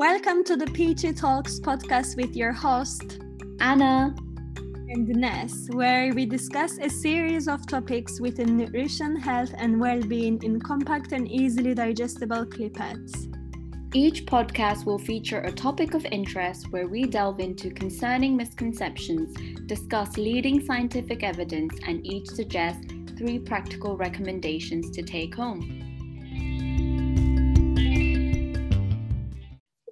Welcome to the Peachy Talks podcast with your host, Anna and Ness, where we discuss a series of topics within nutrition, health, and well being in compact and easily digestible clipettes. Each podcast will feature a topic of interest where we delve into concerning misconceptions, discuss leading scientific evidence, and each suggest three practical recommendations to take home.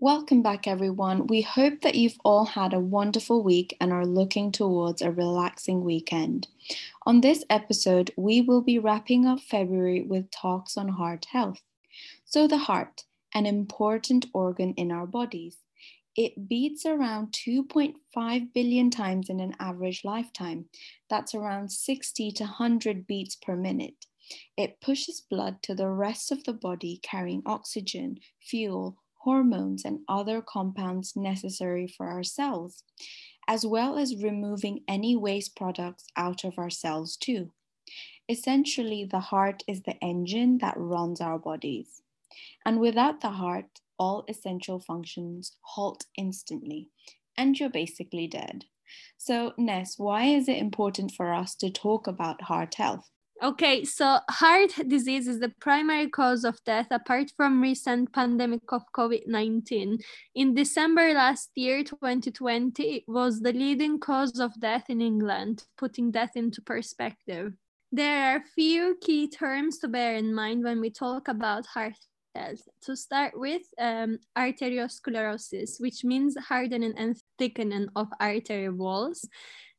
Welcome back, everyone. We hope that you've all had a wonderful week and are looking towards a relaxing weekend. On this episode, we will be wrapping up February with talks on heart health. So, the heart, an important organ in our bodies. It beats around 2.5 billion times in an average lifetime. That's around 60 to 100 beats per minute. It pushes blood to the rest of the body, carrying oxygen, fuel, hormones, and other compounds necessary for our cells, as well as removing any waste products out of our cells, too. Essentially, the heart is the engine that runs our bodies. And without the heart, all essential functions halt instantly, and you're basically dead. So, Ness, why is it important for us to talk about heart health? Okay, so heart disease is the primary cause of death apart from recent pandemic of COVID-19. In December last year, 2020, it was the leading cause of death in England, putting death into perspective. There are few key terms to bear in mind when we talk about heart health. To start with, um, arteriosclerosis, which means hardening and thickening of artery walls.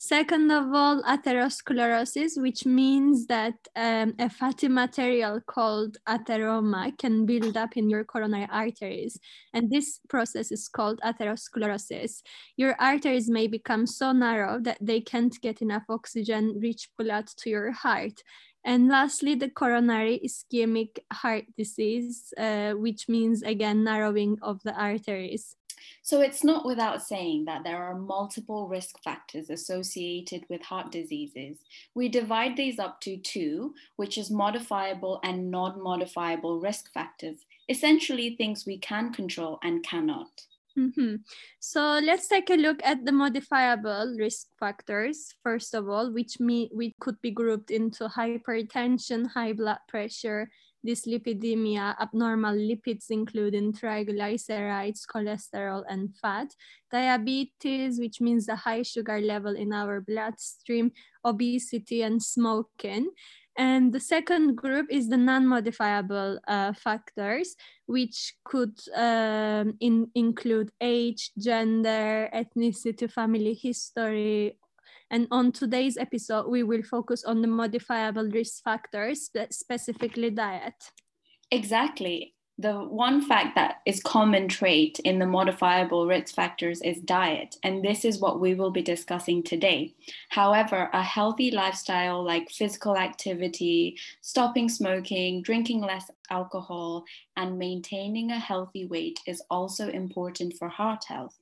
Second of all, atherosclerosis, which means that um, a fatty material called atheroma can build up in your coronary arteries. And this process is called atherosclerosis. Your arteries may become so narrow that they can't get enough oxygen rich blood to your heart. And lastly, the coronary ischemic heart disease, uh, which means again narrowing of the arteries. So it's not without saying that there are multiple risk factors associated with heart diseases. We divide these up to two, which is modifiable and non modifiable risk factors, essentially things we can control and cannot. Mm-hmm. So let's take a look at the modifiable risk factors first of all, which me we could be grouped into hypertension, high blood pressure, dyslipidemia, abnormal lipids including triglycerides, cholesterol, and fat, diabetes, which means the high sugar level in our bloodstream, obesity, and smoking. And the second group is the non-modifiable uh, factors, which could um, in, include age, gender, ethnicity, family history, and on today's episode, we will focus on the modifiable risk factors, specifically diet. Exactly. The one fact that is common trait in the modifiable risk factors is diet, and this is what we will be discussing today. However, a healthy lifestyle like physical activity, stopping smoking, drinking less alcohol, and maintaining a healthy weight is also important for heart health.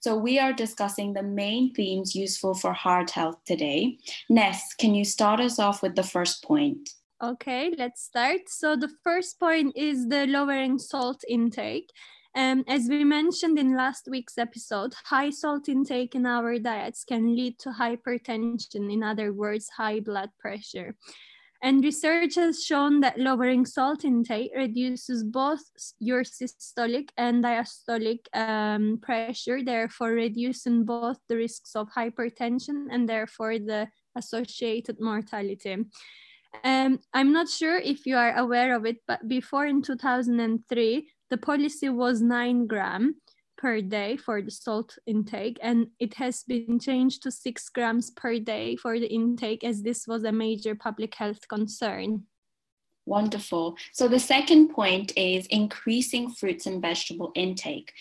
So we are discussing the main themes useful for heart health today. Ness, can you start us off with the first point? Okay, let's start. So the first point is the lowering salt intake. Um, as we mentioned in last week's episode, high salt intake in our diets can lead to hypertension, in other words, high blood pressure. And research has shown that lowering salt intake reduces both your systolic and diastolic um, pressure, therefore reducing both the risks of hypertension and therefore the associated mortality. Um, I'm not sure if you are aware of it, but before in 2003, the policy was nine gram per day for the salt intake and it has been changed to six grams per day for the intake as this was a major public health concern. Wonderful. So the second point is increasing fruits and vegetable intake.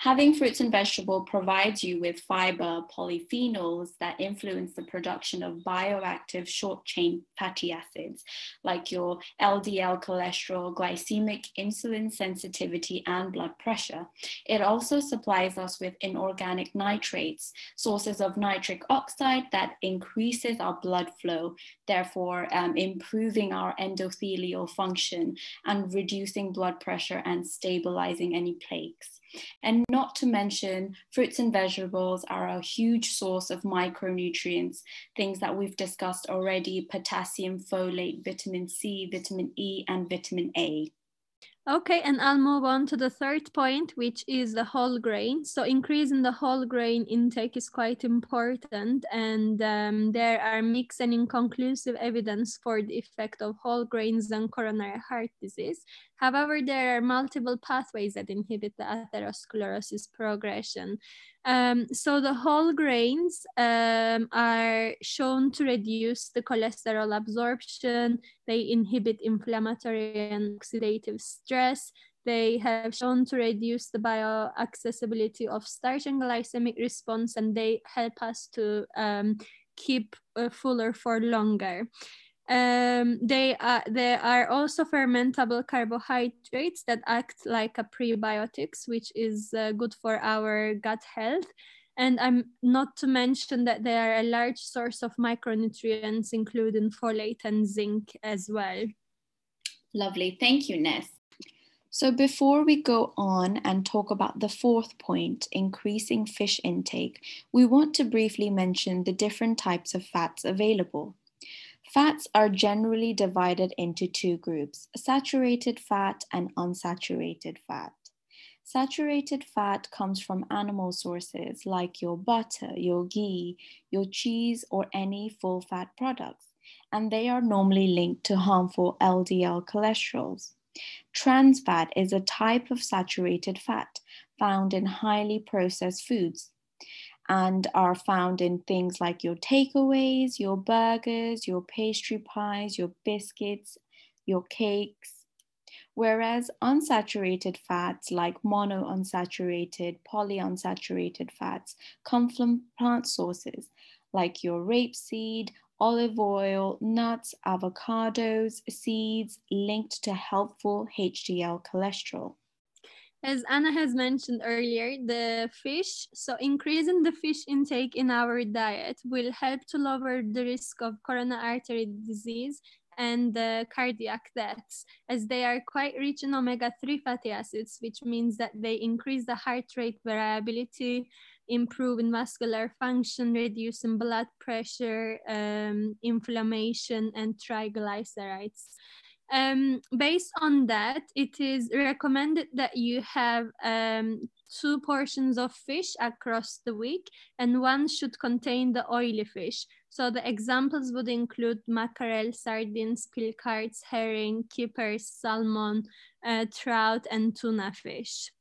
Having fruits and vegetables provides you with fiber, polyphenols that influence the production of bioactive short chain fatty acids, like your LDL cholesterol, glycemic insulin sensitivity, and blood pressure. It also supplies us with inorganic nitrates, sources of nitric oxide that increases our blood flow, therefore um, improving our endothelial function and reducing blood pressure and stabilizing any plaques. And not to mention, fruits and vegetables are a huge source of micronutrients, things that we've discussed already potassium, folate, vitamin C, vitamin E, and vitamin A. Okay, and I'll move on to the third point, which is the whole grain. So increasing the whole grain intake is quite important, and um, there are mixed and inconclusive evidence for the effect of whole grains on coronary heart disease. However, there are multiple pathways that inhibit the atherosclerosis progression. Um, so the whole grains um, are shown to reduce the cholesterol absorption. They inhibit inflammatory and oxidative stress. They have shown to reduce the bioaccessibility of starch and glycemic response, and they help us to um, keep uh, fuller for longer. Um, they, are, they are also fermentable carbohydrates that act like a prebiotics, which is uh, good for our gut health. And I'm not to mention that they are a large source of micronutrients, including folate and zinc as well. Lovely. Thank you, Ness. So, before we go on and talk about the fourth point, increasing fish intake, we want to briefly mention the different types of fats available. Fats are generally divided into two groups saturated fat and unsaturated fat. Saturated fat comes from animal sources like your butter, your ghee, your cheese, or any full fat products, and they are normally linked to harmful LDL cholesterols. Trans fat is a type of saturated fat found in highly processed foods and are found in things like your takeaways, your burgers, your pastry pies, your biscuits, your cakes. Whereas unsaturated fats like monounsaturated, polyunsaturated fats come from plant sources like your rapeseed, olive oil, nuts, avocados, seeds linked to helpful HDL cholesterol as Anna has mentioned earlier, the fish, so increasing the fish intake in our diet will help to lower the risk of coronary artery disease and uh, cardiac deaths, as they are quite rich in omega 3 fatty acids, which means that they increase the heart rate variability, improve in vascular function, reducing blood pressure, um, inflammation, and triglycerides. Um, based on that, it is recommended that you have um, two portions of fish across the week, and one should contain the oily fish. So the examples would include mackerel, sardines, pilchards, herring, kippers, salmon, uh, trout, and tuna fish.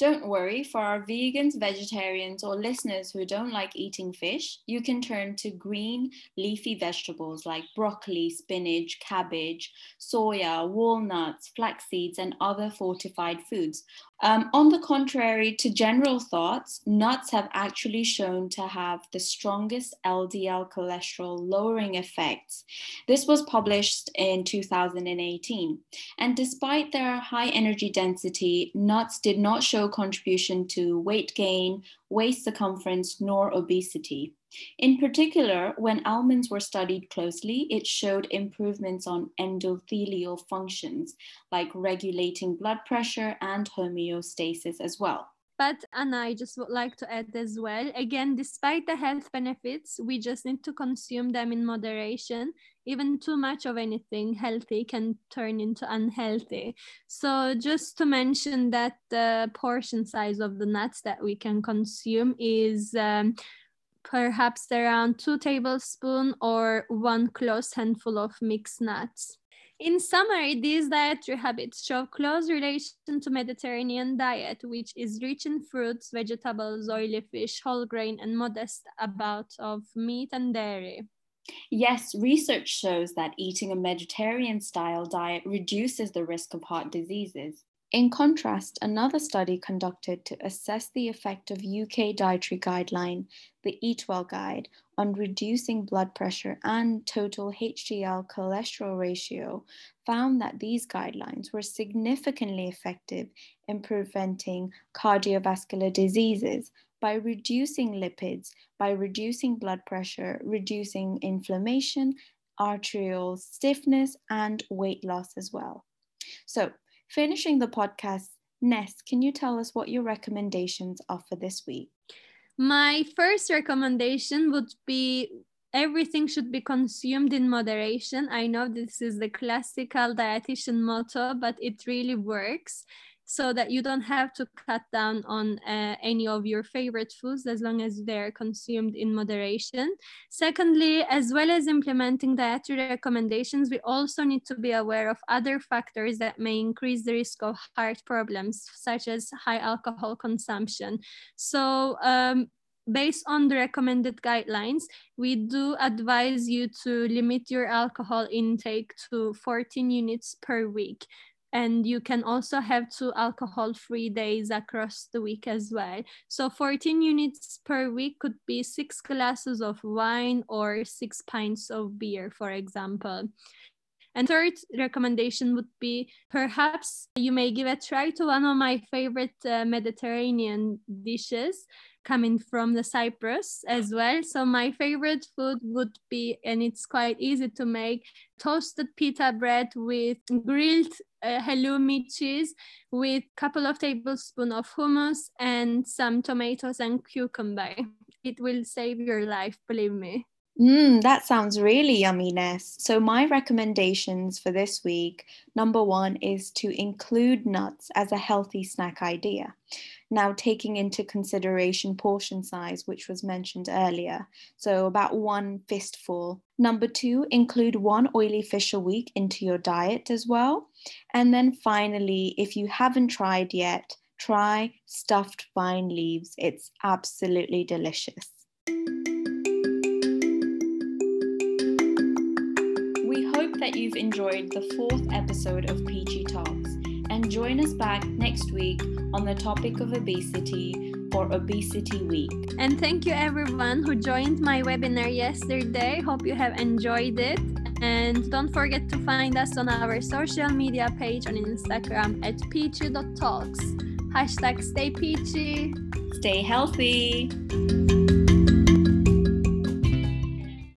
Don't worry, for our vegans, vegetarians, or listeners who don't like eating fish, you can turn to green leafy vegetables like broccoli, spinach, cabbage, soya, walnuts, flax seeds, and other fortified foods. Um, on the contrary to general thoughts, nuts have actually shown to have the strongest LDL cholesterol lowering effects. This was published in 2018. And despite their high energy density, nuts did not show contribution to weight gain, waist circumference, nor obesity. In particular, when almonds were studied closely, it showed improvements on endothelial functions like regulating blood pressure and homeostasis as well. But Anna, I just would like to add as well. Again, despite the health benefits, we just need to consume them in moderation. Even too much of anything healthy can turn into unhealthy. So, just to mention that the portion size of the nuts that we can consume is um, perhaps around two tablespoons or one close handful of mixed nuts. In summary, these dietary habits show close relation to Mediterranean diet, which is rich in fruits, vegetables, oily fish, whole grain, and modest amount of meat and dairy. Yes, research shows that eating a Mediterranean style diet reduces the risk of heart diseases. In contrast, another study conducted to assess the effect of UK dietary guideline, the Eat Well Guide, on reducing blood pressure and total HDL cholesterol ratio found that these guidelines were significantly effective in preventing cardiovascular diseases by reducing lipids, by reducing blood pressure, reducing inflammation, arterial stiffness, and weight loss as well. So, Finishing the podcast Ness, can you tell us what your recommendations are for this week? My first recommendation would be everything should be consumed in moderation. I know this is the classical dietitian motto, but it really works so that you don't have to cut down on uh, any of your favorite foods as long as they're consumed in moderation. Secondly, as well as implementing dietary recommendations, we also need to be aware of other factors that may increase the risk of heart problems, such as high alcohol consumption. So, um, based on the recommended guidelines, we do advise you to limit your alcohol intake to 14 units per week and you can also have two alcohol free days across the week as well. So 14 units per week could be six glasses of wine or six pints of beer for example and third recommendation would be perhaps you may give a try to one of my favorite uh, Mediterranean dishes coming from the Cyprus as well. So my favorite food would be, and it's quite easy to make, toasted pita bread with grilled uh, halloumi cheese with a couple of tablespoons of hummus and some tomatoes and cucumber. It will save your life, believe me. Mm, that sounds really yummy, Ness. So, my recommendations for this week number one is to include nuts as a healthy snack idea. Now, taking into consideration portion size, which was mentioned earlier, so about one fistful. Number two, include one oily fish a week into your diet as well. And then finally, if you haven't tried yet, try stuffed vine leaves. It's absolutely delicious. That you've enjoyed the fourth episode of Peachy Talks and join us back next week on the topic of obesity for Obesity Week. And thank you everyone who joined my webinar yesterday. Hope you have enjoyed it. And don't forget to find us on our social media page on Instagram at peachy.talks. Hashtag stay peachy. Stay healthy.